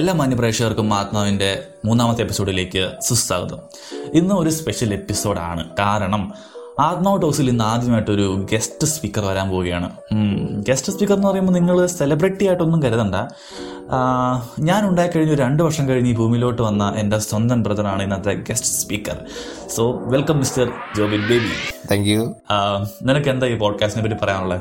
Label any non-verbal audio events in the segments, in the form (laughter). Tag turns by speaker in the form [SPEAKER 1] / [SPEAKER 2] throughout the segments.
[SPEAKER 1] എല്ലാ മാന്യപ്രേക്ഷകർക്കും ആത്മാവിന്റെ മൂന്നാമത്തെ എപ്പിസോഡിലേക്ക് സുസ്വാഗതം. ഇന്ന് ഒരു സ്പെഷ്യൽ എപ്പിസോഡാണ്. കാരണം ആത്മാവ് ടോക്സിൽ ഇന്ന് ആദ്യമായിട്ടൊരു ഗസ്റ്റ് സ്പീക്കർ വരാൻ പോവുകയാണ്. ഗസ്റ്റ് സ്പീക്കർ എന്ന് പറയുമ്പോൾ നിങ്ങൾ സെലിബ്രിറ്റി ആയിട്ടൊന്നും കരുതണ്ട. ഞാൻ ഉണ്ടായിക്കഴിഞ്ഞ് ഒരു രണ്ട് വർഷം കഴിഞ്ഞ് ഈ ഭൂമിയിലോട്ട് വന്ന എന്റെ സ്വന്തം ബ്രദറാണ് ഇന്നത്തെ guest speaker so welcome mister Jobin Baby
[SPEAKER 2] thank you
[SPEAKER 1] നിനക്ക് എന്താ ഈ പോഡ്കാസ്റ്റിനെ പറ്റി പറയാനുള്ളത്?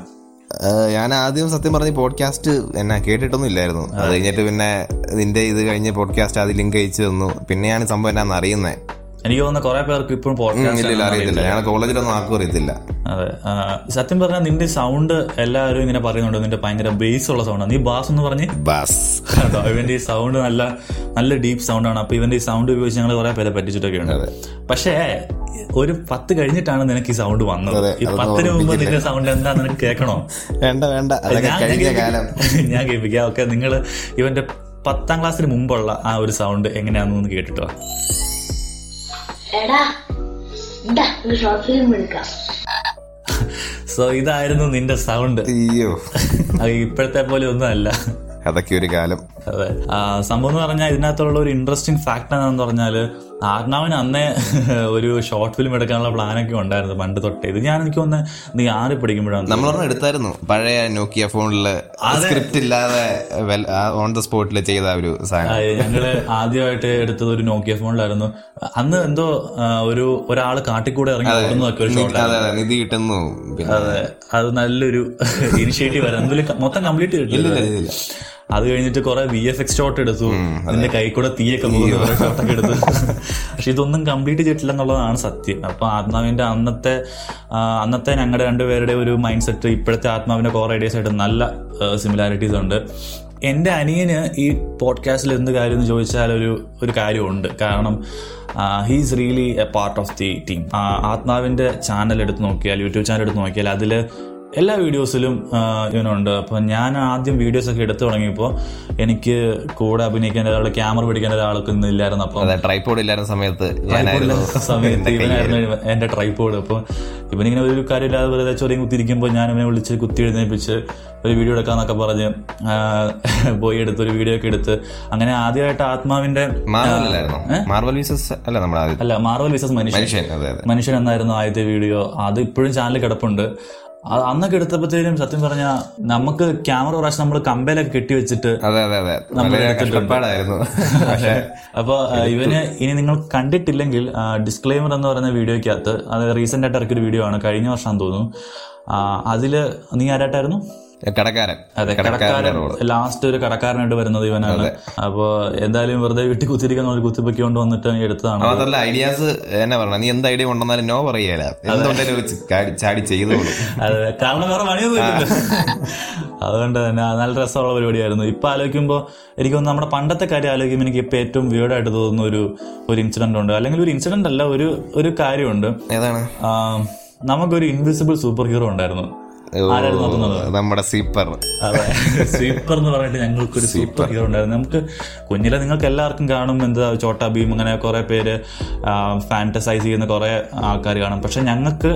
[SPEAKER 2] ഞാൻ ആദ്യം സത്യം പറഞ്ഞ പോഡ്കാസ്റ്റ് എന്നാ കേട്ടിട്ടൊന്നും ഇല്ലായിരുന്നു. അത് കഴിഞ്ഞിട്ട് പിന്നെ നിന്റെ ഇത് കഴിഞ്ഞ പോഡ്കാസ്റ്റ് അത് ലിങ്ക് അയച്ചു തന്നു. പിന്നെയാണ് സംഭവം എന്നാന്ന് അറിയുന്നത്
[SPEAKER 1] എനിക്ക് തോന്നുന്ന കുറെ പേർക്ക് ഇപ്പോഴും
[SPEAKER 2] ഇല്ല അറിയത്തില്ല. ഞാൻ കോളേജിലൊന്നും ആർക്കും അറിയത്തില്ല.
[SPEAKER 1] അതെ. സത്യം പറഞ്ഞാൽ നിന്റെ സൗണ്ട് എല്ലാവരും ഇങ്ങനെ പറയുന്നുണ്ട്. നിന്റെ ഭയങ്കര ബേസ് ഉള്ള സൗണ്ടാണ് നീ ബാസ് എന്ന് പറഞ്ഞ്.
[SPEAKER 2] ബാസ്
[SPEAKER 1] കേട്ടോ ഇവന്റെ ഈ സൗണ്ട് നല്ല നല്ല ഡീപ്പ് സൗണ്ടാണ് അപ്പൊ ഇവന്റെ ഈ സൗണ്ട് ഉപയോഗിച്ച് ഞങ്ങൾ കുറെ പേരെ പറ്റിച്ചിട്ടൊക്കെ ഉണ്ട്. പക്ഷേ ഒരു പത്ത് കഴിഞ്ഞിട്ടാണ് നിനക്ക് ഈ സൗണ്ട് വന്നത്. ഈ പത്തിന് മുമ്പ് നിന്റെ സൗണ്ട് എന്താ നിനക്ക് കേൾക്കണോ?
[SPEAKER 2] വേണ്ട വേണ്ട. (laughs)
[SPEAKER 1] ഞാൻ കേൾപ്പിക്കാം. ഓക്കെ നിങ്ങൾ ഇവന്റെ പത്താം ക്ലാസ്സിന് മുമ്പുള്ള ആ ഒരു സൗണ്ട് എങ്ങനെയാണെന്ന് കേട്ടിട്ടോ?
[SPEAKER 3] എടാ ഇതാ ഷോർട്ട് ഫിലിം എടുക്കാം.
[SPEAKER 1] സോ ഇതായിരുന്നു നിന്റെ സൗണ്ട്
[SPEAKER 2] അയ്യോ.
[SPEAKER 1] അത് ഇപ്പോഴത്തെ പോലെ ഒന്നും അല്ല
[SPEAKER 2] അതൊക്കെ ഒരു കാലം.
[SPEAKER 1] അതെ. ആ, സംഭവം എന്ന് പറഞ്ഞാൽ ഇതിനകത്തുള്ള ഒരു ഇൻട്രസ്റ്റിംഗ് ഫാക്ട് എന്താണെന്ന് പറഞ്ഞാൽ ആത്മാവിന് അന്നേ (laughs) ഒരു ഷോർട്ട് ഫിലിം എടുക്കാനുള്ള പ്ലാനൊക്കെ ഉണ്ടായിരുന്നു പണ്ട് തൊട്ടേ. ഇത് ഞാൻ എനിക്ക് ഒന്ന് നീ ആറ് പഠിക്കുമ്പോഴാണ്
[SPEAKER 2] നമ്മളൊരെണ്ണം എടുത്തായിരുന്നു. പഴയ നോക്കിയ ഫോണിൽ സ്ക്രിപ്റ്റ് ഇല്ലാതെ ഓൺ ദ സ്പോട്ടിൽ ചെയ്ത ഒരു സാധനം.
[SPEAKER 1] ഞങ്ങൾ ആദ്യമായിട്ട് എടുത്തത് ഒരു നോക്കിയ ഫോണിലായിരുന്നു അന്ന് എന്തോ ഒരു ഒരാൾ കാട്ടിക്കൂടെ ഇറങ്ങി ഓടുന്നതൊക്കെ ഒരു ഷോട്ട്
[SPEAKER 2] നിധി കിട്ടുന്നു.
[SPEAKER 1] അതെ. അത് നല്ലൊരു (laughs) ഇനിഷ്യേറ്റീവ് ആയിരുന്നു. മൊത്തം കംപ്ലീറ്റ് കിട്ടില്ല. അത് കഴിഞ്ഞിട്ട് കുറെ വി എഫ് എക്സ് ഷോട്ട് എടുത്തു. അതിന്റെ കൈ കൂടെ തീയൊക്കെ പോകുന്ന. ഷോട്ടൊക്കെ എടുത്തു. പക്ഷെ ഇതൊന്നും കംപ്ലീറ്റ് ചെയ്തിട്ടില്ല എന്നുള്ളതാണ് സത്യം. അപ്പൊ ആത്മാവിന്റെ അന്നത്തെ അന്നത്തെ ഞങ്ങളുടെ രണ്ടുപേരുടെ ഒരു മൈൻഡ് സെറ്റ് ഇപ്പോഴത്തെ ആത്മാവിന്റെ കോർ ഐഡിയസ് ആയിട്ട് നല്ല സിമിലാരിറ്റീസ് ഉണ്ട്. എന്റെ അനിയന് ഈ പോഡ്കാസ്റ്റിൽ എന്ത് കാര്യം എന്ന് ചോദിച്ചാൽ ഒരു ഒരു കാര്യമുണ്ട്. കാരണം he's really a part of the team ആത്മാവിന്റെ ചാനൽ എടുത്ത് നോക്കിയാൽ യൂട്യൂബ് ചാനൽ എടുത്ത് നോക്കിയാൽ അതിൽ എല്ലാ വീഡിയോസിലും ഇവനുണ്ട്. അപ്പം ഞാൻ ആദ്യം വീഡിയോസൊക്കെ എടുത്തു തുടങ്ങിയപ്പോൾ എനിക്ക് കൂടെ അഭിനയിക്കാൻ ഒരാൾ ക്യാമറ പിടിക്കാൻ ഒരാൾക്ക് ഇല്ലായിരുന്നു.
[SPEAKER 2] അപ്പോൾ ട്രൈപോഡ് ഇല്ലായിരുന്ന സമയത്ത്
[SPEAKER 1] സമയത്ത് ഇവനായിരുന്നു എന്റെ ട്രൈപോഡ് അപ്പം ഇവനിങ്ങനെ ഒരു കാര്യമില്ലാതെ വെറുതെ ചൊറിയും കുത്തിയിരിക്കുമ്പോൾ ഞാൻ ഇവനെ വിളിച്ച് കുത്തി എഴുന്നേപ്പിച്ച് ഒരു വീഡിയോ എടുക്കാന്നൊക്കെ പറഞ്ഞ് പോയി എടുത്ത് ഒരു വീഡിയോ ഒക്കെ എടുത്ത് അങ്ങനെ ആദ്യമായിട്ട് ആത്മാവിന്റെ
[SPEAKER 2] മാർവൽ വീസസ് അല്ല നമ്മുടെ
[SPEAKER 1] അല്ല മാർവൽ വിസസ് മനുഷ്യൻ.
[SPEAKER 2] മനുഷ്യൻ
[SPEAKER 1] എന്നായിരുന്നു ആദ്യത്തെ വീഡിയോ അത് ഇപ്പോഴും ചാനൽ കിടപ്പുണ്ട്. അന്നൊക്കെ എടുത്തപ്പോഴത്തേനും സത്യം പറഞ്ഞ നമുക്ക് ക്യാമറ പ്രാവശ്യം നമ്മൾ കമ്പയിലൊക്കെ കെട്ടി വെച്ചിട്ട് അപ്പൊ ഇവന് ഇനി നിങ്ങൾ കണ്ടിട്ടില്ലെങ്കിൽ ഡിസ്ക്ലെയിമർ എന്ന് പറയുന്ന വീഡിയോയ്ക്കകത്ത് അത് റീസെന്റ് ആയിട്ട് ഇറക്കിയൊരു വീഡിയോ ആണ് കഴിഞ്ഞ വർഷം തോന്നുന്നു. അതിൽ നീ ആരായിട്ടായിരുന്നു
[SPEAKER 2] കടക്കാരൻ.
[SPEAKER 1] അതെ കടക്കാരൻ ലാസ്റ്റ് ഒരു കടക്കാരനായിട്ട് വരുന്നത് ഇവനാണ്. അപ്പൊ എന്തായാലും വെറുതെ വീട്ടിൽ കുത്തിരിക്കുന്ന ഒരു കുത്തിപ്പൊക്കി കൊണ്ട് വന്നിട്ട് എടുത്തതാണ്.
[SPEAKER 2] അതല്ല ഐഡിയാസ് എന്നാ പറഞ്ഞ നീ എന്ത് ഐഡിയ കൊണ്ടുവന്നാലും നോ പറയല. എന്തുണ്ടെങ്കിലും ചാടി- ചെയ്തോളൂ.
[SPEAKER 1] അതെ കാരണം വേറെ പണിയൊന്നും ഇല്ലല്ലോ അതുകൊണ്ട് തന്നെ നല്ല രസമുള്ള പരിപാടിയായിരുന്നു. ഇപ്പൊ ആലോചിക്കുമ്പോൾ എനിക്ക് തോന്നുന്നു നമ്മുടെ പണ്ടത്തെ കാര്യം ആലോചിക്കുമ്പോൾ എനിക്ക് ഇപ്പൊ ഏറ്റവും വീടായിട്ട് തോന്നുന്ന ഒരു ഒരു ഇൻസിഡന്റ് ഉണ്ട്. അല്ലെങ്കിൽ ഒരു ഇൻസിഡന്റ് അല്ല ഒരു ഒരു കാര്യമുണ്ട്.
[SPEAKER 2] ഏതാണ്?
[SPEAKER 1] നമുക്കൊരു ഇൻവിസിബിൾ സൂപ്പർ ഹീറോ ഉണ്ടായിരുന്നു.
[SPEAKER 2] നമ്മുടെ സീപ്പർ
[SPEAKER 1] അതെ. സ്വീപ്പർ എന്ന് പറഞ്ഞിട്ട് ഞങ്ങൾക്ക് ഒരു സൂപ്പർ ഹീറോ ഉണ്ടായിരുന്നു. നമുക്ക് കുഞ്ഞിലെ നിങ്ങൾക്ക് എല്ലാവർക്കും കാണും. എന്താ ചോട്ടാ ഭീം അങ്ങനെ കുറെ പേര് ഫാന്റസൈസ് ചെയ്യുന്ന കുറെ ആൾക്കാർ കാണും. പക്ഷെ ഞങ്ങൾക്ക്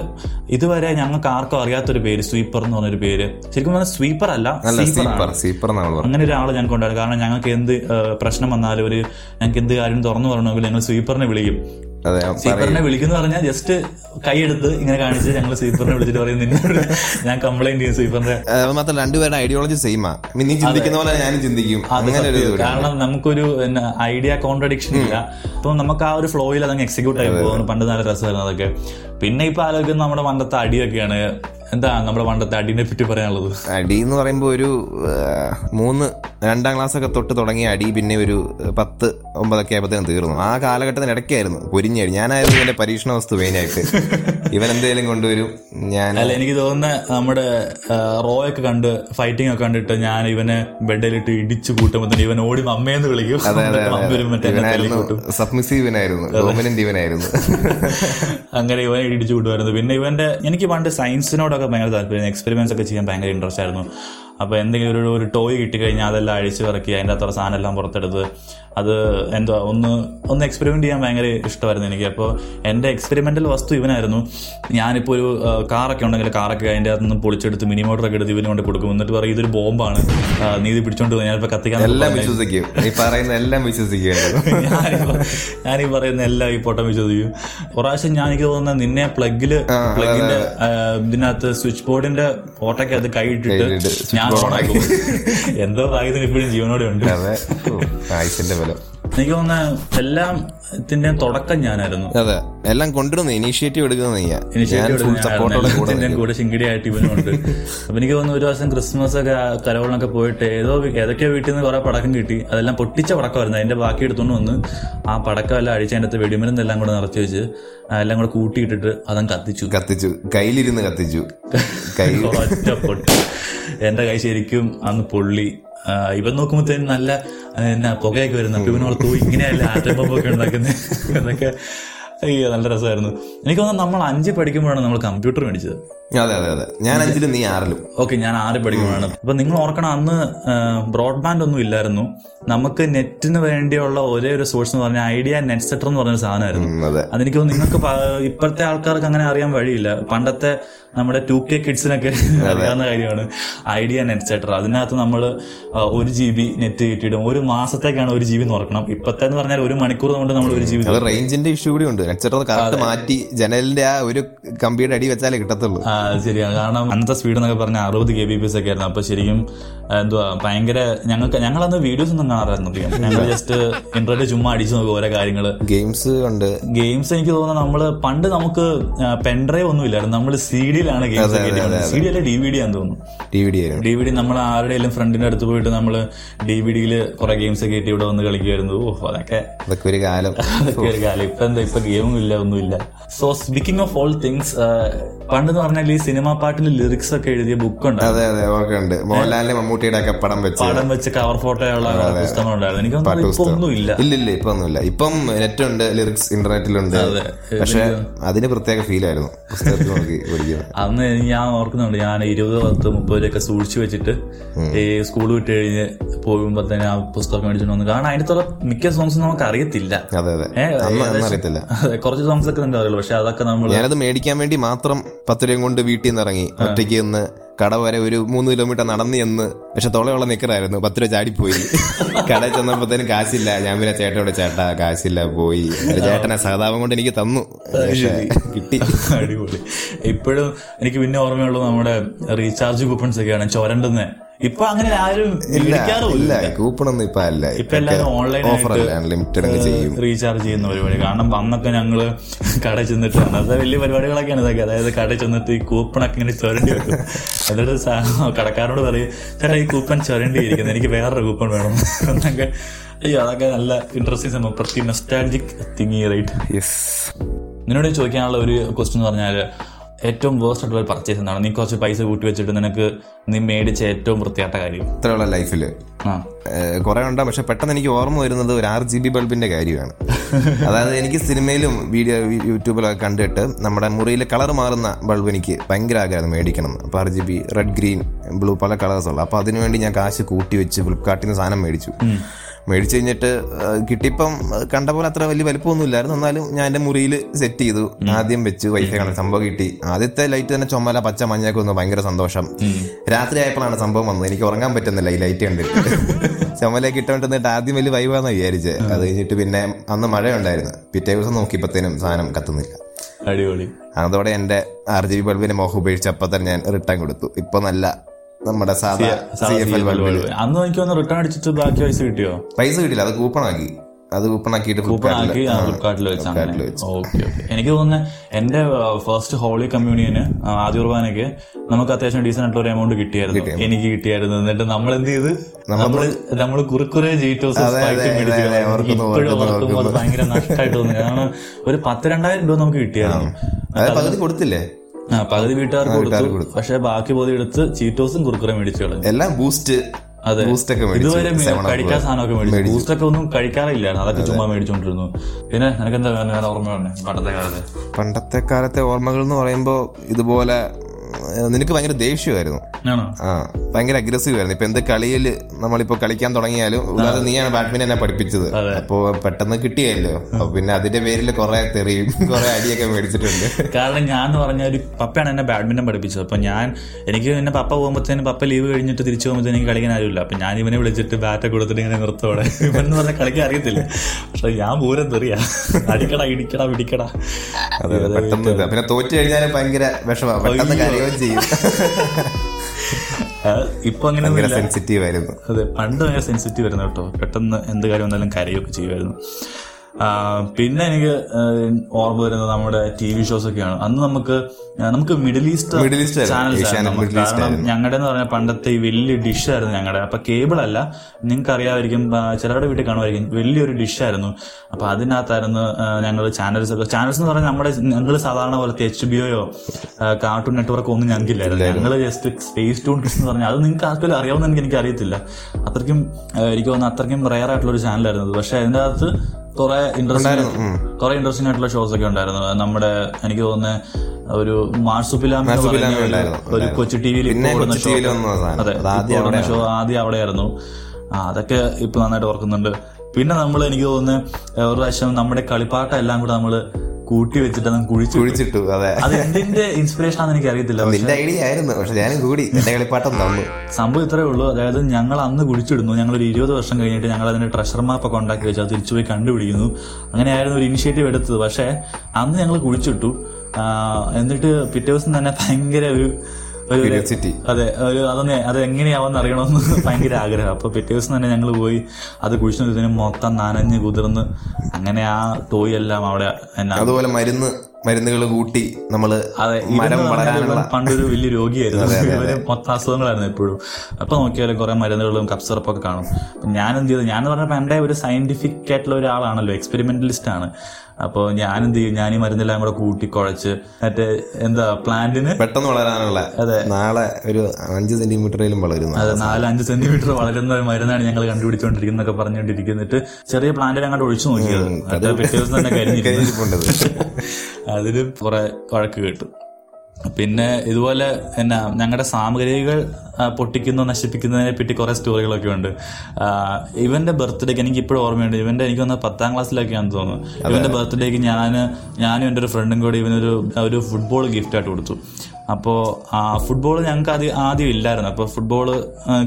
[SPEAKER 1] ഇതുവരെ ഞങ്ങൾക്ക് ആർക്കും അറിയാത്തൊരു പേര് സ്വീപ്പർ എന്ന് പറഞ്ഞൊരു പേര്. ശരിക്കും പറഞ്ഞാൽ സ്വീപ്പർ അല്ല സ്വീപ്പർ അങ്ങനെ ഒരാൾ ഞങ്ങൾക്ക് ഉണ്ടായിരുന്നു. കാരണം ഞങ്ങൾക്ക് എന്ത് പ്രശ്നം വന്നാലും ഒരു ഞങ്ങൾക്ക് എന്ത് കാര്യം തുറന്നു പറയണമെങ്കിൽ ഞങ്ങൾ സ്വീപ്പറിനെ വിളിക്കും. സ്വീപ്പറിനെ വിളിക്കുന്നു പറഞ്ഞാൽ ജസ്റ്റ് കൈയെടുത്ത് ഇങ്ങനെ കാണിച്ച് ഞങ്ങൾ സ്വീപ്പറിനെ വിളിച്ചിട്ട് പറയും നിന്നോട് ഞാൻ കംപ്ലൈന്റ് ചെയ്യും സ്വീപ്പറിന്റെ
[SPEAKER 2] അത് മാത്രമല്ല രണ്ടുപേരുടെ ഐഡിയോളജി സെയിമാ നീ ചിന്തിക്കുന്ന പോലെ ഞാനും ചിന്തിക്കും.
[SPEAKER 1] കാരണം നമുക്കൊരു ഐഡിയ കോൺട്രഡിക്ഷൻ ഇല്ല. അപ്പൊ നമുക്ക് ആ ഒരു ഫ്ലോയിൽ അതങ്ങ് എക്സിക്യൂട്ട് ആയി പോകുന്നു. പണ്ട് നല്ല രസമായിരുന്നു അതൊക്കെ. പിന്നെ ഇപ്പൊ ആലോചിക്കുന്ന നമ്മുടെ പണ്ടത്തെ അടിയൊക്കെയാണ് എന്താ നമ്മുടെ പണ്ടത്തെ അടിനെ പറ്റി പറയാനുള്ളത്?
[SPEAKER 2] അടി എന്ന് പറയുമ്പോൾ ഒരു മൂന്ന് രണ്ടാം ക്ലാസ് ഒക്കെ തൊട്ട് തുടങ്ങിയ അടി പിന്നെ ഒരു പത്ത് ഒമ്പതൊക്കെ ആയപ്പോഴത്തേനും തീർന്നു. ആ കാലഘട്ടത്തിന് ഇടയ്ക്കായിരുന്നു. പൊരിഞ്ഞടി ഞാനായിരുന്നു എന്റെ പരീക്ഷണ വസ്തു മെയിനായിട്ട് ഇവൻ എന്തേലും കൊണ്ടുവരും. ഞാൻ
[SPEAKER 1] അല്ല എനിക്ക് തോന്നുന്ന നമ്മുടെ റോ ഒക്കെ കണ്ട് ഫൈറ്റിംഗ് ഒക്കെ കണ്ടിട്ട് ഞാൻ ഇവനെ ബെഡിലിട്ട് ഇടിച്ചു കൂട്ടുമ്പോൾ തന്നെ ഇവൻ ഓടി അമ്മയെന്ന് വിളിക്കും.
[SPEAKER 2] ഇവനായിരുന്നു ഡോമിനന്റ് ഇവനായിരുന്നു. (laughs)
[SPEAKER 1] അങ്ങനെ ഇവനെ ഇടിച്ചു കൂട്ടുമായിരുന്നു. പിന്നെ ഇവന്റെ എനിക്ക് പണ്ട് സയൻസിനോടൊക്കെ ഭയങ്കര താല്പര്യം. എക്സ്പെരിമെന്റ്സ് ഒക്കെ ചെയ്യാൻ ഭയങ്കര ഇൻട്രസ്റ്റ് ആയിരുന്നു. അപ്പോൾ എന്തെങ്കിലും ഒരു ഒരു ടോയ് കിട്ടിക്കഴിഞ്ഞാൽ അതെല്ലാം അഴിച്ചു ഇറക്കി അതിന്റെ അത്ര സാധനം എല്ലാം പുറത്തെടുത്ത് അത് എന്താ ഒന്ന് ഒന്ന് എക്സ്പെരിമെന്റ് ചെയ്യാൻ ഭയങ്കര ഇഷ്ടമായിരുന്നു എനിക്ക്. അപ്പോൾ എന്റെ എക്സ്പെരിമെന്റൽ വസ്തു ഇവനായിരുന്നു. ഞാനിപ്പോൾ ഒരു കാറൊക്കെ ഉണ്ടെങ്കിൽ കാറൊക്കെ അതിന്റെ അകത്ത് നിന്ന് പൊളിച്ചെടുത്ത് മിനി മോട്ടറൊക്കെ എടുത്ത് ഇവന് കൊണ്ട് കൊടുക്കും. എന്നിട്ട് പറയും ഇതൊരു ബോംബാണ്. നീതി പിടിച്ചോണ്ട് ഞാനിപ്പോൾ കത്തിക്കാൻ
[SPEAKER 2] എല്ലാം വിശ്വസിക്കും. ഈ പറയുന്ന എല്ലാം വിശ്വസിക്കും (laughs)
[SPEAKER 1] ഞാൻ ഞാനീ പറയുന്ന എല്ലാം ഈ പൊട്ടം വിശ്വസിക്കും. പ്രാവശ്യം ഞാൻ എനിക്ക് തോന്നുന്നത് നിന്നെ പ്ലഗിൽ പ്ലഗിന്റെ ഇതിനകത്ത് സ്വിച്ച് ബോർഡിന്റെ പോട്ടൊക്കെ അത് കൈയിട്ടിട്ട് ഞാൻ എന്തോ ഭാഗ്യത്തിന് ഇപ്പോഴും ജീവനോടെ ഉണ്ട്.
[SPEAKER 2] അതെ. ആയുസിന്റെ ബലം.
[SPEAKER 1] എനിക്ക് തോന്നുന്ന എല്ലാം ഇതിന്റെയും തുടക്കം ഞാനായിരുന്നു.
[SPEAKER 2] അതെ. എല്ലാം കൊണ്ടുവരുന്നു ഇനീഷ്യേറ്റീവ് എടുക്കുന്നത്
[SPEAKER 1] ഇനിഷ്യേറ്റീവ്
[SPEAKER 2] കൂടെ
[SPEAKER 1] ശിങ്കിടിയായിട്ട് ഇവനുണ്ട് അപ്പൊ എനിക്ക് തോന്നുന്നു ഒരു ദിവസം ക്രിസ്മസ് ഒക്കെ കരോളിനൊക്കെ പോയിട്ട് ഏതോ ഏതൊക്കെയോ വീട്ടിൽ നിന്ന് കുറെ പടക്കം കിട്ടി. അതെല്ലാം പൊട്ടിച്ച പടക്കമായിരുന്നു. അതിന്റെ ബാക്കി എടുത്തുകൊണ്ട് വന്ന് ആ പടക്കം എല്ലാം അടിച്ച് അതിന്റെ വെടിമരുന്ന് വെടിമരുന്നെല്ലാം കൂടെ നിറച്ച് വെച്ച് എല്ലാം കൂടെ കൂട്ടിയിട്ടിട്ട് അതങ്ങ് കത്തിച്ചു.
[SPEAKER 2] കത്തിച്ചു. കയ്യിലിരുന്ന് കത്തിച്ചു. (laughs) കൈ
[SPEAKER 1] ഒറ്റ പൊട്ടി. എന്റെ കൈ ശരിക്കും അന്ന് പൊള്ളി. ഇവൻ നോക്കുമ്പോഴത്തേനും നല്ല എന്നാ പുകയൊക്കെ വരുന്നു അപ്പൊ ഇവനോട് തൂ ഇങ്ങനെയല്ല ആറ്റമ്പൊക്കെ ഉണ്ടാക്കുന്നത് എന്നൊക്കെ അയ്യോ നല്ല രസമായിരുന്നു. എനിക്ക് തോന്നുന്നു നമ്മൾ അഞ്ച് പഠിക്കുമ്പോഴാണ് നമ്മൾ കമ്പ്യൂട്ടർ മേടിച്ചത്.
[SPEAKER 2] അതെ അതെ അതെ. ഞാൻ അഞ്ചിലും നീ ആറിലും.
[SPEAKER 1] ഓക്കെ ഞാൻ ആറ് പഠിക്കുമ്പോഴാണ്. അപ്പൊ നിങ്ങൾ ഓർക്കണം അന്ന് ബ്രോഡ്ബാൻഡ് ഒന്നും ഇല്ലായിരുന്നു. നമുക്ക് നെറ്റിന് വേണ്ടിയുള്ള ഒരേ ഒരു സോഴ്സ് എന്ന് പറഞ്ഞാൽ ഐഡിയ നെറ്റ് സെറ്റർ എന്ന് പറഞ്ഞ സാധനമായിരുന്നു.
[SPEAKER 2] അതെ.
[SPEAKER 1] അതെനിക്ക് തോന്നുന്നു നിങ്ങൾക്ക് ഇപ്പോഴത്തെ ആൾക്കാർക്ക് അങ്ങനെ അറിയാൻ വഴിയില്ല. പണ്ടത്തെ നമ്മുടെ ടു കെ കിഡ്സിനൊക്കെ അറിയാവുന്ന കാര്യമാണ്. ഐഡിയ നെറ്റ് സെറ്റർ അതിനകത്ത് നമ്മൾ ഒരു ജി ബി നെറ്റ് കിട്ടിയിടും ഒരു മാസത്തേക്കാണ് ഒരു ജി ബി തുറക്കണം ഇപ്പത്തെ എന്ന് പറഞ്ഞാൽ ഒരു മണിക്കൂർ കൊണ്ട് നമ്മൾ ഒരു ജി ബി
[SPEAKER 2] റേഞ്ചിന്റെ ഇഷ്യൂ കൂടി ഉണ്ട്. നെറ്റ്സെറ്റർ കറക്റ്റ് മാറ്റി ജനലിന്റെ ആ ഒരു കമ്പിയുടെ അടി വെച്ചാലേ കിട്ടത്തുള്ളൂ.
[SPEAKER 1] ശരിയാണ് കാരണം അന്നത്തെ സ്പീഡ് എന്നൊക്കെ പറഞ്ഞ അറുപത് കെ ബി പി എസ് ഒക്കെ ആയിരുന്നു. അപ്പൊ ശരിക്കും എന്തുവാ ഭയങ്കര ഞങ്ങൾക്ക് ഞങ്ങൾ അന്ന് വീഡിയോസ് ഒന്നും കാണാറായിരുന്നു ഞങ്ങൾ ജസ്റ്റ് ഇന്റർനെറ്റ് ചുമ്മാ അടിച്ചു നോക്കും ഓരോ കാര്യങ്ങൾ
[SPEAKER 2] ഗെയിംസ് ഉണ്ട്.
[SPEAKER 1] ഗെയിംസ് എനിക്ക് തോന്നുന്നു നമ്മൾ പണ്ട് നമുക്ക് പെൻഡ്രൈവ് ഒന്നും ഇല്ലായിരുന്നു. നമ്മൾ സി ഡിയിലാണ് ഗെയിംസ് സി ഡി അല്ല ഡി വി ഡി ആണെന്ന് തോന്നുന്നു.
[SPEAKER 2] D V D
[SPEAKER 1] D V D നമ്മൾ ആരുടെയും ഫ്രണ്ടിന്റെ അടുത്ത് പോയിട്ട് നമ്മൾ ഡി വി ഡിയിൽ കുറെ ഗെയിംസ് ഒക്കെ ആയിട്ട് ഇവിടെ വന്ന് കളിക്കുമായിരുന്നു ഓ അതൊക്കെ
[SPEAKER 2] അതൊക്കെ ഒരു കാലം.
[SPEAKER 1] അതൊക്കെ ഒരു കാലം. ഇപ്പൊ എന്താ ഇപ്പൊ ഗെയിമും ഇല്ല ഒന്നുമില്ല so speaking of all things പണ്ടെന്ന് പറഞ്ഞാൽ ഈ സിനിമാ പാട്ടിൽ ലിറിക്സ് ഒക്കെ എഴുതിയ ബുക്ക് ഉണ്ട്
[SPEAKER 2] അതെ അതെ മോഹൻലാലിന്റെ മമ്മൂട്ടിയുടെ ഒക്കെ പടം വെച്ച്.
[SPEAKER 1] പടം വെച്ച് കവർ ഫോട്ടോ ഉള്ള പുസ്തകം ഉണ്ടായിരുന്നു എനിക്ക് ഇപ്പൊ ഒന്നുമില്ല
[SPEAKER 2] ഇല്ല ഇല്ല ഇപ്പൊ ഒന്നുമില്ല ഇപ്പം നെറ്റ് ഉണ്ട് ലിറിക്സ് ഇന്റർനെറ്റിലുണ്ട് പക്ഷെ അതിന് പ്രത്യേക ഫീൽ ആയിരുന്നു. (laughs)
[SPEAKER 1] അന്ന് ഞാൻ ഓർക്കുന്നുണ്ട് ഞാൻ ഇരുപത് പത്ത് മുപ്പത് രൂപയൊക്കെ സൂക്ഷിച്ചു വെച്ചിട്ട് ഈ സ്കൂൾ വിട്ട് കഴിഞ്ഞ് പോകുമ്പോ തന്നെ ആ പുസ്തകം മേടിച്ചിട്ട് വന്നു കാരണം അതിനകത്തുള്ള മിക്ക സോങ്സ് നമുക്ക് അറിയത്തില്ല
[SPEAKER 2] അതെ അതെ. അറിയത്തില്ല.
[SPEAKER 1] കുറച്ച് സോങ്സ് ഒക്കെ നമുക്ക് അറിയുള്ളൂ പക്ഷെ അതൊക്കെ നമ്മൾ
[SPEAKER 2] ഞാനത് മേടിക്കാൻ വേണ്ടി മാത്രം പത്ത് രൂപ കൊണ്ട് വീട്ടിൽ നിന്ന് ഇറങ്ങി ഒറ്റയ്ക്ക് നിന്ന് കട വരെ ഒരു മൂന്ന് കിലോമീറ്റർ നടന്നു ചെന്ന് പക്ഷെ തൊളയുള്ള നിക്കറായിരുന്നു പത്ത് രൂപ ചാടിപ്പോയി. (laughs) കട ചെന്നപ്പോഴത്തേനും കാശില്ല. ഞാൻ പിന്നെ ചേട്ടനോട് ചേട്ടാ കാശില്ല പോയി. ചേട്ടനെ സഹതാപം കൊണ്ട് എനിക്ക് തന്നു. പക്ഷെ കിട്ടി. (laughs)
[SPEAKER 1] അടിപൊളി. ഇപ്പോഴും എനിക്ക് പിന്നെ ഓർമ്മയുള്ളൂ നമ്മുടെ റീചാർജ് കൂപ്പൺസ് ഒക്കെയാണ്. ചൊരണ്ടുന്നത് ഇപ്പൊ അങ്ങനെ ആരും
[SPEAKER 2] ഇല്ല
[SPEAKER 1] കൂപ്പൺ
[SPEAKER 2] ഒന്നും ഇപ്പൊ അല്ല.
[SPEAKER 1] ഇപ്പൊ എല്ലാവരും ഓൺലൈൻ
[SPEAKER 2] ഓഫർ ലിമിറ്റഡ് അൺലിമിറ്റഡ് ചെയ്യും.
[SPEAKER 1] റീചാർജ് ചെയ്യുന്ന പരിപാടി. കാരണം അന്നൊക്കെ ഞങ്ങൾ കടയിൽ ചെന്നിട്ട് അന്നത്തെ വലിയ പരിപാടികളൊക്കെയാണ് ഇതൊക്കെ. അതായത് കടയിൽ ചെന്നിട്ട് ഈ കൂപ്പണൊക്കെ ഇങ്ങനെ ചൊരണ്ടി വെക്കും. എന്നിട്ട് കടക്കാരോട് പറയും ചേട്ടാ ഈ കൂപ്പൺ ചൊരണ്ടി ഇരിക്കുന്നത് എനിക്ക് വേറൊരു കൂപ്പൺ വേണം. എന്നൊക്കെ. അയ്യോ അതൊക്കെ നല്ല ഇൻട്രസ്റ്റിംഗ് സംഭവം പ്രത്യേക നെസ്റ്റാലജിക് തിങ്ങി റൈറ്റ്
[SPEAKER 2] യെസ്
[SPEAKER 1] നിന്നോട് ചോദിക്കാനുള്ള ഒരു ക്വസ്റ്റ്യൻ എന്ന് പറഞ്ഞാൽ ഏറ്റവും വേർസ്റ്റ് ആയിട്ടുള്ള പർച്ചേസ് എന്നാണ്. നീ കുറച്ച് പൈസ കൂട്ടി വെച്ചിട്ട് നിനക്ക് നീ മേടിച്ച ഏറ്റവും വൃത്തിയായിട്ട കാര്യം.
[SPEAKER 2] ഇത്രയുള്ള
[SPEAKER 1] ലൈഫിൽ
[SPEAKER 2] കുറെ ഉണ്ടാവും പക്ഷെ പെട്ടെന്ന് എനിക്ക് ഓർമ്മ വരുന്നത് ഒരു ആറ് ജി ബി ബൾബിന്റെ കാര്യമാണ്. അതായത് എനിക്ക് സിനിമയിലും വീഡിയോ യൂട്യൂബിലൊക്കെ കണ്ടിട്ട് നമ്മുടെ മുറിയിൽ കളർ മാറുന്ന ബൾബ് എനിക്ക് ഭയങ്കര ആഗ്രഹം മേടിക്കണം. അപ്പോൾ അപ്പൊ ആറ് G B red green blue പല കളേഴ്സ് ഉള്ളു. അപ്പൊ അതിനുവേണ്ടി ഞാൻ കാശ് കൂട്ടി വെച്ച് ഫ്ലിപ്കാർട്ടിൽ നിന്ന് സാധനം മേടിച്ചു. മേടിച്ചു കഴിഞ്ഞിട്ട് കിട്ടിയപ്പം കണ്ട പോലെ അത്ര വലിയ വലിപ്പമൊന്നും ഇല്ലായിരുന്നു എന്നാലും ഞാൻ എന്റെ മുറിയിൽ സെറ്റ് ചെയ്തു. ആദ്യം വെച്ച് വൈഫൈ കാണാൻ സംഭവം കിട്ടി. ആദ്യത്തെ ലൈറ്റ് തന്നെ ചുമല പച്ച മഞ്ഞയൊക്കെ വന്നു ഭയങ്കര സന്തോഷം. രാത്രി ആയപ്പോഴാണ് സംഭവം വന്നത്. എനിക്ക് ഉറങ്ങാൻ പറ്റുന്നില്ല ഈ ലൈറ്റ് കണ്ട് (laughs) ചുമല ഇട്ടോണ്ടിരുന്നിട്ട് ആദ്യം വലിയ വൈവാന്ന് വിചാരിച്ചത് അത് കഴിഞ്ഞിട്ട് പിന്നെ അന്ന് മഴ ഉണ്ടായിരുന്നു പിറ്റേ ദിവസം നോക്കിയപ്പോഴത്തേനും സാധനം കത്തുന്നില്ല.
[SPEAKER 1] അടിപൊളി.
[SPEAKER 2] അതോടെ എന്റെ ആർ ജി ബി ബൾബിന്റെ മോഹം ഉപയോഗിച്ച് അപ്പം തന്നെ ഞാൻ റിട്ടേൺ കൊടുത്തു. ഇപ്പൊ നല്ല നമ്മുടെ സാധാ
[SPEAKER 1] അന്ന് എനിക്ക് ഒന്ന് റിട്ടേൺ അടിച്ചിട്ട് ബാക്കി പൈസ കിട്ടിയോ?
[SPEAKER 2] പൈസ കിട്ടില്ല അത് കൂപ്പൺ ആക്കി
[SPEAKER 1] അത്
[SPEAKER 2] കൂപ്പൺ
[SPEAKER 1] ആക്കിയിട്ട് കൂപ്പൺ ആക്കി
[SPEAKER 2] ഫ്ലിപ്കാർട്ടിൽ വെച്ച്.
[SPEAKER 1] Okay okay. എനിക്ക് തോന്നുന്നത് എന്റെ ഫസ്റ്റ് ഹോളി കമ്മ്യൂണിയന് ആദ്യ കുർബാനയ്ക്ക് നമുക്ക് അത്യാവശ്യം ഡീസൻ ആയിട്ടുള്ള ഒരു എമൗണ്ട് കിട്ടിയായിരുന്നു. എനിക്ക് കിട്ടിയായിരുന്നു. എന്നിട്ട് നമ്മൾ എന്ത് ചെയ്ത്? നമ്മൾ നമ്മൾ കുറുക്കുറെ ജീറ്റോസ് ഭയങ്കര നഷ്ടമായിട്ട് തോന്നി. കാരണം ഒരു പത്ത് രണ്ടായിരം രൂപ നമുക്ക് കിട്ടിയായിരുന്നു.
[SPEAKER 2] കൊടുത്തില്ലേ?
[SPEAKER 1] പകുതി വീട്ടുകാർക്ക് കൊടുത്തു. പക്ഷെ ബാക്കി പോയി എടുത്ത് ചീറ്റോസും കുർക്കുറയും മേടിച്ചു കളഞ്ഞു.
[SPEAKER 2] എല്ലാം ബൂസ്റ്റ്
[SPEAKER 1] അതെ. ഇതുവരെ. കഴിക്കാൻ സാധനമൊക്കെ മേടിച്ചു. ബൂസ്റ്റൊക്കെ ഒന്നും കഴിക്കാറില്ലായിരുന്നു. അതൊക്കെ ചുമ്മാ മേടിച്ചോണ്ടിരുന്നു. പിന്നെ നിനക്ക് എന്താ ഓർമ്മ പണ്ടത്തെ കാലത്തെ.
[SPEAKER 2] പണ്ടത്തെ കാലത്തെ ഓർമ്മകൾ എന്ന് പറയുമ്പോ ഇതുപോലെ നിനക്ക് ഭയങ്കര ദേഷ്യമായിരുന്നു. ആ ഭയങ്കര അഗ്രസീവ് ആയിരുന്നു. ഇപ്പൊ എന്ത് കളിയിൽ നമ്മളിപ്പോ കളിക്കാൻ തുടങ്ങിയാലും ഉദാഹരണ നീയാണ് ബാഡ്മിന്റൺ എന്നെ പഠിപ്പിച്ചത്. അപ്പോ പെട്ടെന്ന് കിട്ടിയല്ലോ. പിന്നെ അതിന്റെ പേരിൽ കുറെ തെറിയും കുറെ അടിയൊക്കെ മേടിച്ചിട്ടുണ്ട്.
[SPEAKER 1] കാരണം ഞാൻ എന്ന് പറഞ്ഞ ഒരു പപ്പയാണ് എന്നെ ബാഡ്മിന്റൺ പഠിപ്പിച്ചത്. അപ്പൊ ഞാൻ എനിക്ക് എന്നെ പപ്പ പോകുമ്പോഴത്തേനും പപ്പ ലീവ് കഴിഞ്ഞിട്ട് തിരിച്ചു പോകുമ്പോഴത്തേനും എനിക്ക് കളിക്കാൻ ആരുമില്ല. അപ്പൊ ഞാൻ ഇവനെ വിളിച്ചിട്ട് ബാറ്റ് കൊടുത്തിട്ട് ഇങ്ങനെ നിർത്തോടെ ഇവനെന്ന് പറഞ്ഞാൽ കളിക്കാൻ അറിയത്തില്ല. പക്ഷെ ഞാൻ പൂരം തെറിയാ. അടിക്കടാ ഇടിക്കടാ പിടിക്കടാ.
[SPEAKER 2] പിന്നെ തോറ്റു കഴിഞ്ഞാൽ ഭയങ്കര വിഷമ. പെട്ടെന്ന് കരയുകയും ചെയ്യും.
[SPEAKER 1] ഇപ്പൊ അങ്ങനെ
[SPEAKER 2] സെൻസിറ്റീവ് ആയിരുന്നു.
[SPEAKER 1] അതെ പണ്ട് ഭയങ്കര സെൻസിറ്റീവ് ആയിരുന്നു കേട്ടോ. പെട്ടെന്ന് എന്ത് കാര്യം വന്നാലും കരയൊക്കെ ചെയ്യുമായിരുന്നു. പിന്നെ എനിക്ക് ഓർമ്മ വരുന്നത് നമ്മുടെ ടി വി ഷോസ് ഒക്കെയാണ്. അന്ന് നമുക്ക് നമുക്ക് Middle East
[SPEAKER 2] Middle East.
[SPEAKER 1] Channels കാരണം ഞങ്ങളുടെ എന്ന് പറഞ്ഞാൽ പണ്ടത്തെ ഈ വലിയ ഡിഷായിരുന്നു ഞങ്ങളുടെ അപ്പൊ കേബിൾ അല്ല നിങ്ങൾക്ക് അറിയാമായിരിക്കും ചിലരുടെ വീട്ടിൽ കാണുമായിരിക്കും വലിയൊരു ഡിഷായിരുന്നു അപ്പൊ അതിനകത്തായിരുന്നു ഞങ്ങൾ ചാനൽസ് ഒക്കെ. ചാനൽസ് എന്ന് പറഞ്ഞാൽ നമ്മുടെ ഞങ്ങൾ സാധാരണ പോലത്തെ H B O cartoon network ഒന്നും ഞങ്ങൾക്കില്ലായിരുന്നു. ഞങ്ങൾ ജസ്റ്റ് സ്പേസ് ടൂൺ എന്ന് പറഞ്ഞാൽ അത് നിങ്ങൾക്ക് ആർക്കും അറിയാവുന്ന എനിക്ക് എനിക്ക് അറിയത്തില്ല അത്രയ്ക്കും എനിക്ക് തോന്നുന്നു അത്രയ്ക്കും റയർ ആയിട്ടുള്ള ഒരു ചാനലായിരുന്നു പക്ഷെ അതിന്റെ അകത്ത് കുറെ ഇൻട്രസ്റ്റിംഗ് കുറെ ഇൻട്രസ്റ്റിംഗ് ആയിട്ടുള്ള ഷോസ് ഒക്കെ ഉണ്ടായിരുന്നു. നമ്മുടെ എനിക്ക് തോന്നുന്നത് ഒരു മാർസുപിലാമി എന്ന് ഒരു-
[SPEAKER 2] ഉണ്ടായിരുന്നു,
[SPEAKER 1] ഒരു കൊച്ചു ടി വിയിൽ. അതെ ഷോ ആദ്യം അവിടെയായിരുന്നു. ആ അതൊക്കെ ഇപ്പൊ നന്നായിട്ട് ഓർക്കുന്നുണ്ട്. പിന്നെ നമ്മൾ എനിക്ക് തോന്നുന്നു ഒരു പ്രാവശ്യം നമ്മുടെ കളിപ്പാട്ട എല്ലാം കൂടെ നമ്മൾ കൂട്ടി വെച്ചിട്ട് കുഴിച്ചു
[SPEAKER 2] കുഴിച്ചിട്ടു. അതെ.
[SPEAKER 1] അത് എന്തിന്റെ ഇൻസ്പിറേഷൻ ആണെന്ന് എനിക്ക് അറിയത്തില്ല
[SPEAKER 2] നിന്റെ ഐഡിയ ആയിരുന്നു പക്ഷെ ഞാനും കൂടി. എന്റെ കളിപ്പാട്ടം തന്നു.
[SPEAKER 1] സംഭവം ഇത്രേ ഉള്ളൂ. അതായത് ഞങ്ങൾ അന്ന് കുഴിച്ചിടുന്നു. ഞങ്ങൾ ഒരു ഇരുപത് വർഷം കഴിഞ്ഞിട്ട് ഞങ്ങൾ അതിന്റെ ട്രഷർ മാപ്പ് ഒക്കെ ഉണ്ടാക്കി വെച്ച് അത് തിരിച്ചു പോയി കണ്ടുപിടിക്കുന്നു. അങ്ങനെയായിരുന്നു ഒരു ഇനിഷ്യേറ്റീവ് എടുത്തത്. പക്ഷേ അന്ന് ഞങ്ങൾ കുഴിച്ചിട്ടു. എന്നിട്ട് പിറ്റേ ദിവസം തന്നെ ഭയങ്കര ഒരു
[SPEAKER 2] ക്യൂരിയോസിറ്റി
[SPEAKER 1] അതെ ഒരു അതൊന്ന് അത് എങ്ങനെയാവെന്ന് അറിയണമെന്ന് ഭയങ്കര ആഗ്രഹം. അപ്പൊ പിറ്റേ ദിവസം തന്നെ ഞങ്ങൾ പോയി അത് കുഴിച്ചതിന് മൊത്തം നനഞ്ഞ് കുതിർന്ന് അങ്ങനെ ആ ടോയ് എല്ലാം അവിടെ
[SPEAKER 2] അതുപോലെ മരുന്ന് മരുന്നുകൾ കൂട്ടി നമ്മൾ
[SPEAKER 1] അതെ
[SPEAKER 2] മരം വളരാനുള്ള
[SPEAKER 1] പണ്ടൊരു വലിയ രോഗിയായിരുന്നു. ഇവർ മൊത്തം അസുഖങ്ങളായിരുന്നു എപ്പോഴും അപ്പൊ നോക്കിയാലും കുറെ മരുന്നുകളും കപ്സറപ്പൊക്കെ കാണും. ഞാൻ എന്ത് ചെയ്തു? ഞാൻ പറഞ്ഞപ്പോ എന്റെ ഒരു സയന്റിഫിക് ആയിട്ടുള്ള ഒരാളാണല്ലോ എക്സ്പെരിമെന്റലിസ്റ്റ് ആണ്. അപ്പൊ ഞാൻ എന്ത് ചെയ്യും? ഞാൻ ഈ മരുന്നെല്ലാം കൂടെ കൂട്ടി കുഴച്ച് മറ്റേ എന്താ പ്ലാന്റിന്
[SPEAKER 2] പെട്ടെന്ന് വളരാനുള്ള അതെ. നാളെ ഒരു അഞ്ച് സെന്റിമീറ്ററിലും വളരുന്നു
[SPEAKER 1] അതെ നാല് അഞ്ച് സെന്റിമീറ്റർ വളരുന്ന ഒരു മരുന്നാണ് ഞങ്ങൾ കണ്ടുപിടിച്ചുകൊണ്ടിരിക്കുന്നൊക്കെ പറഞ്ഞുകൊണ്ടിരിക്കുന്നിട്ട് ചെറിയ പ്ലാന്റിൽ അങ്ങോട്ട് ഒഴിച്ചു നോക്കിയത്. അത് പിറ്റേ ദിവസം തന്നെ കരിഞ്ഞിരിക്കുന്നത്
[SPEAKER 2] അതിലും
[SPEAKER 1] അതിന് കുറെ വഴക്ക് കേട്ടു. പിന്നെ ഇതുപോലെ എന്നാ ഞങ്ങളുടെ സാമഗ്രികൾ പൊട്ടിക്കുന്നു നശിപ്പിക്കുന്നതിനെ പറ്റി കുറെ സ്റ്റോറികളൊക്കെ ഉണ്ട്. ഇവന്റെ ബർത്ത്ഡേക്ക് എനിക്ക് ഇപ്പോഴും ഓർമ്മയുണ്ട്. ഇവന്റെ എനിക്ക് വന്ന പത്താം ക്ലാസ്സിലൊക്കെയാണെന്ന് തോന്നുന്നു. ഇവന്റെ ബർത്ത്ഡേക്ക് ഞാൻ ഞാനും എന്റെ ഒരു ഫ്രണ്ടും കൂടി ഇവനൊരു ഒരു ഫുട്ബോൾ ഗിഫ്റ്റ് ആയിട്ട് കൊടുത്തു. അപ്പോൾ ആ ഫുട്ബോൾ ഞങ്ങൾക്ക് ആദ്യം ആദ്യം ഇല്ലായിരുന്നു. അപ്പോൾ ഫുട്ബോൾ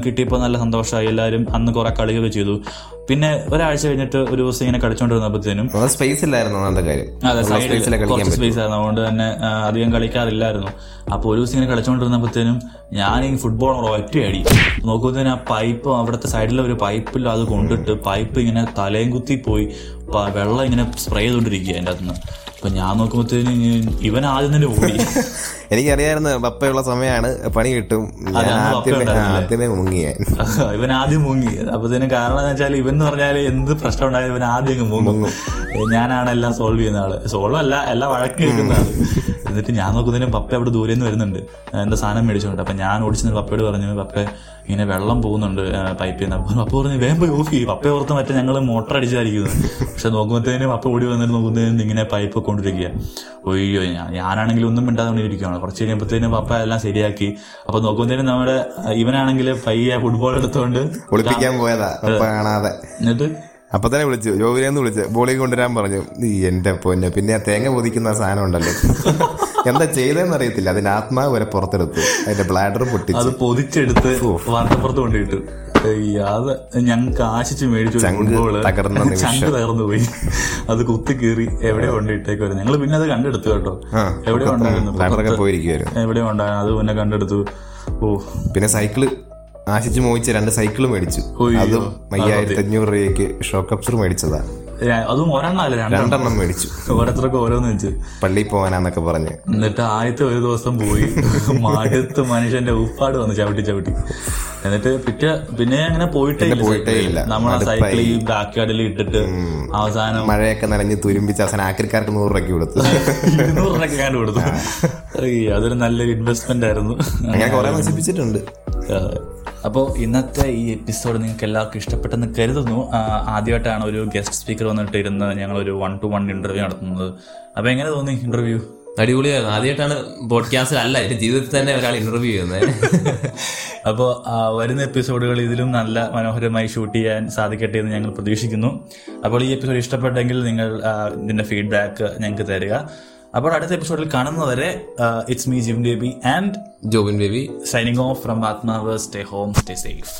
[SPEAKER 1] കിട്ടിയപ്പോൾ നല്ല സന്തോഷമായി. എല്ലാവരും അന്ന് കുറെ കളിയൊക്കെ ചെയ്തു. പിന്നെ ഒരാഴ്ച കഴിഞ്ഞിട്ട് ഒരു ദിവസം ഇങ്ങനെ കളിച്ചോണ്ടിരുന്നപ്പോഴത്തേനും
[SPEAKER 2] സ്പേസ് ഇല്ലായിരുന്നു ഒന്നാമത്തെ കാര്യം.
[SPEAKER 1] അതെ സൈഡിൽ കുറച്ച് സ്പേസ് ആയിരുന്നു. അതുകൊണ്ട് തന്നെ അധികം കളിക്കാറില്ലായിരുന്നു. അപ്പോൾ ഒരു ദിവസം ഇങ്ങനെ കളിച്ചോണ്ടിരുന്നപ്പോഴത്തേനും ഞാൻ ഈ ഫുട്ബോൾ ഒറ്റയടി. നോക്കുമ്പോൾ ആ പൈപ്പ് അവിടുത്തെ സൈഡിലെ ഒരു പൈപ്പിൽ അത് കൊണ്ടിട്ട് പൈപ്പ് ഇങ്ങനെ തലയും കുത്തി പോയി. വെള്ളം ഇങ്ങനെ സ്പ്രേ ചെയ്തോണ്ടിരിക്കുക അതിന്റെ അകത്തുനിന്ന്. അപ്പൊ ഞാൻ നോക്കുമ്പോഴത്തേന് ഇവൻ ആദ്യം തന്നെ ഓടി. (laughs)
[SPEAKER 2] എനിക്കറിയായിരുന്നു പപ്പയുള്ള സമയമാണ് പണി കിട്ടും. ആദ്യമേ മുങ്ങിയ (laughs)
[SPEAKER 1] ഇവൻ ആദ്യം മുങ്ങി. അപ്പൊ ഇതിന് കാരണം എന്ന് വെച്ചാൽ ഇവൻ എന്ന് പറഞ്ഞാൽ എന്ത് പ്രശ്നം ഉണ്ടായാലും ഇവൻ ആദ്യം മുങ്ങും. ഞാനാണ് എല്ലാം സോൾവ് ചെയ്യുന്ന ആൾ. സോൾവ് അല്ല എല്ലാം വഴക്ക് കേൾക്കുന്ന ആൾ. എന്നിട്ട് ഞാൻ നോക്കുന്നതിനും പപ്പ അവിടെ ദൂരെ നിന്ന് വരുന്നുണ്ട്. എന്റെ സാധനം മേടിച്ചോണ്ട്. അപ്പൊ ഞാൻ ഓടിച്ചു പപ്പയോട് പറഞ്ഞു പപ്പ ഇങ്ങനെ വെള്ളം പോകുന്നുണ്ട് പൈപ്പിൽ നിന്ന് അപ്പൊ പപ്പ പറഞ്ഞു വേഗം പോയി ഓഫ് ചെയ്യും. പപ്പ ഓർത്ത് മറ്റേ ഞങ്ങൾ മോട്ടർ അടിച്ചായിരിക്കുന്നത് പക്ഷെ നോക്കുമ്പോഴത്തേനും പപ്പ ഓടി വന്നിട്ട് നോക്കുന്നതിന് ഇങ്ങനെ പൈപ്പ് കൊണ്ടിരിക്കുക ഒയ്യോ ഞാൻ ഞാനാണെങ്കിൽ ഒന്നും മിണ്ടാതെ കൊണ്ടിരിക്കുകയാണ് കുറച്ച് കഴിയുമ്പോഴത്തേനും പപ്പ എല്ലാം ശരിയാക്കി. അപ്പൊ നോക്കുമ്പോഴത്തേനും നമ്മുടെ ഇവനാണെങ്കിൽ പയ്യെ ഫുട്ബോൾ എടുത്തോണ്ട്
[SPEAKER 2] ഒളിപ്പിക്കാൻ പോയതാ. കാണാതെ.
[SPEAKER 1] എന്നിട്ട്?
[SPEAKER 2] അപ്പൊ തന്നെ വിളിച്ചു. ജോബിനെന്ന് വിളിച്ചു. ബോളി കൊണ്ടുവരാൻ പറഞ്ഞു. നീ എന്റെ പൊന്നെ. പിന്നെ ആ തേങ്ങ പൊതിക്കുന്ന സാധനം ഉണ്ടല്ലോ. (laughs) എന്താ ചെയ്തതെന്ന് അറിയത്തില്ല. അതിന്റെ ആത്മാവ് വരെ പുറത്തെടുത്തു. അതിന്റെ ബ്ലാഡർ പൊട്ടി
[SPEAKER 1] അത് പൊതിച്ചെടുത്ത് വാർത്തപ്പുറത്ത് കൊണ്ടിട്ടു അത് ഞങ്ങൾക്ക് ആശിച്ച് മേടിച്ചു
[SPEAKER 2] ചങ്ക് തകർന്ന
[SPEAKER 1] പോയി. അത് കുത്തി കീറി എവിടെ കൊണ്ടിട്ടേക്കുവായിരുന്നു ഞങ്ങൾ പിന്നെ അത് കണ്ടെടുത്തു കേട്ടോ. എവിടെ ഉണ്ടായിരുന്നു. എവിടെ ഉണ്ടായിരുന്നു. അത് പിന്നെ കണ്ടെടുത്തു. ഓ.
[SPEAKER 2] പിന്നെ സൈക്കിൾ ആശിച്ച് മോഹിച്ച് രണ്ട് സൈക്കിൾ മേടിച്ചു. അതും അയ്യായിരത്തി അഞ്ഞൂറ് രൂപയ്ക്ക് ഷോക്ക് അപ്സർ മേടിച്ചതാ.
[SPEAKER 1] ഏ, അതും ഒരെണ്ണല്ല രണ്ടെണ്ണം.
[SPEAKER 2] മേടിച്ചു.
[SPEAKER 1] ഓരോരുത്തർക്ക് ഓരോന്ന് വെച്ച്
[SPEAKER 2] പള്ളി പോകാനാന്നൊക്കെ പറഞ്ഞു.
[SPEAKER 1] എന്നിട്ട് ആദ്യത്തെ ഒരു ദിവസം പോയി. മടുത്ത് മനുഷ്യന്റെ ഉപ്പാട് വന്ന് ചവിട്ടി ചവിട്ടി. എന്നിട്ട് പിറ്റേ പിന്നെ അങ്ങനെ പോയിട്ടേ
[SPEAKER 2] പോയിട്ടേ. ഇല്ല.
[SPEAKER 1] നമ്മൾ സൈക്കിൾ ഈ ബാക്ക് യാർഡിൽ ഇട്ടിട്ട് അവസാനം
[SPEAKER 2] മഴയൊക്കെ നനഞ്ഞ് തുരുമ്പിച്ച് അവസാനം ആക്രിക്കാർക്ക് നൂറ് രൂപയ്ക്ക് കൊടുത്തു
[SPEAKER 1] ഇരുന്നൂറ് രൂപയ്ക്ക് കണ്ടു കൊടുത്തു അതൊരു നല്ലൊരു ഇൻവെസ്റ്റ്മെന്റ് ആയിരുന്നു.
[SPEAKER 2] അങ്ങനെ കുറെ നശിപ്പിച്ചിട്ടുണ്ട്.
[SPEAKER 1] അപ്പോൾ ഇന്നത്തെ ഈ എപ്പിസോഡ് നിങ്ങൾക്ക് എല്ലാവർക്കും ഇഷ്ടപ്പെട്ടെന്ന് കരുതുന്നു. ആദ്യമായിട്ടാണ് ഒരു ഗസ്റ്റ് സ്പീക്കർ വന്നിട്ട് ഇരുന്ന് ഞങ്ങൾ ഒരു വൺ ടു വൺ ഇന്റർവ്യൂ നടത്തുന്നത്. അപ്പോൾ എങ്ങനെ തോന്നി ഇന്റർവ്യൂ
[SPEAKER 2] അടിപൊളിയായിരുന്നു. ആദ്യമായിട്ടാണ് പോഡ്കാസ്റ്റിൽ അല്ല എന്റെ ജീവിതത്തിൽ തന്നെ ഒരാൾ ഇന്റർവ്യൂ ചെയ്യുന്നത്. (laughs)
[SPEAKER 1] അപ്പോൾ വരുന്ന എപ്പിസോഡുകൾ ഇതിലും നല്ല മനോഹരമായി ഷൂട്ട് ചെയ്യാൻ സാധിക്കട്ടെ എന്ന് ഞങ്ങൾ പ്രതീക്ഷിക്കുന്നു. അപ്പോൾ ഈ എപ്പിസോഡ് ഇഷ്ടപ്പെട്ടെങ്കിൽ നിങ്ങൾ ഇതിന്റെ ഫീഡ്ബാക്ക് ഞങ്ങൾക്ക് തരിക. അപ്പോൾ അടുത്ത എപ്പിസോഡിൽ കാണുന്നവരെ it's me Jim Baby and
[SPEAKER 2] Jobin Baby.
[SPEAKER 1] Signing off from Athmav stay home stay safe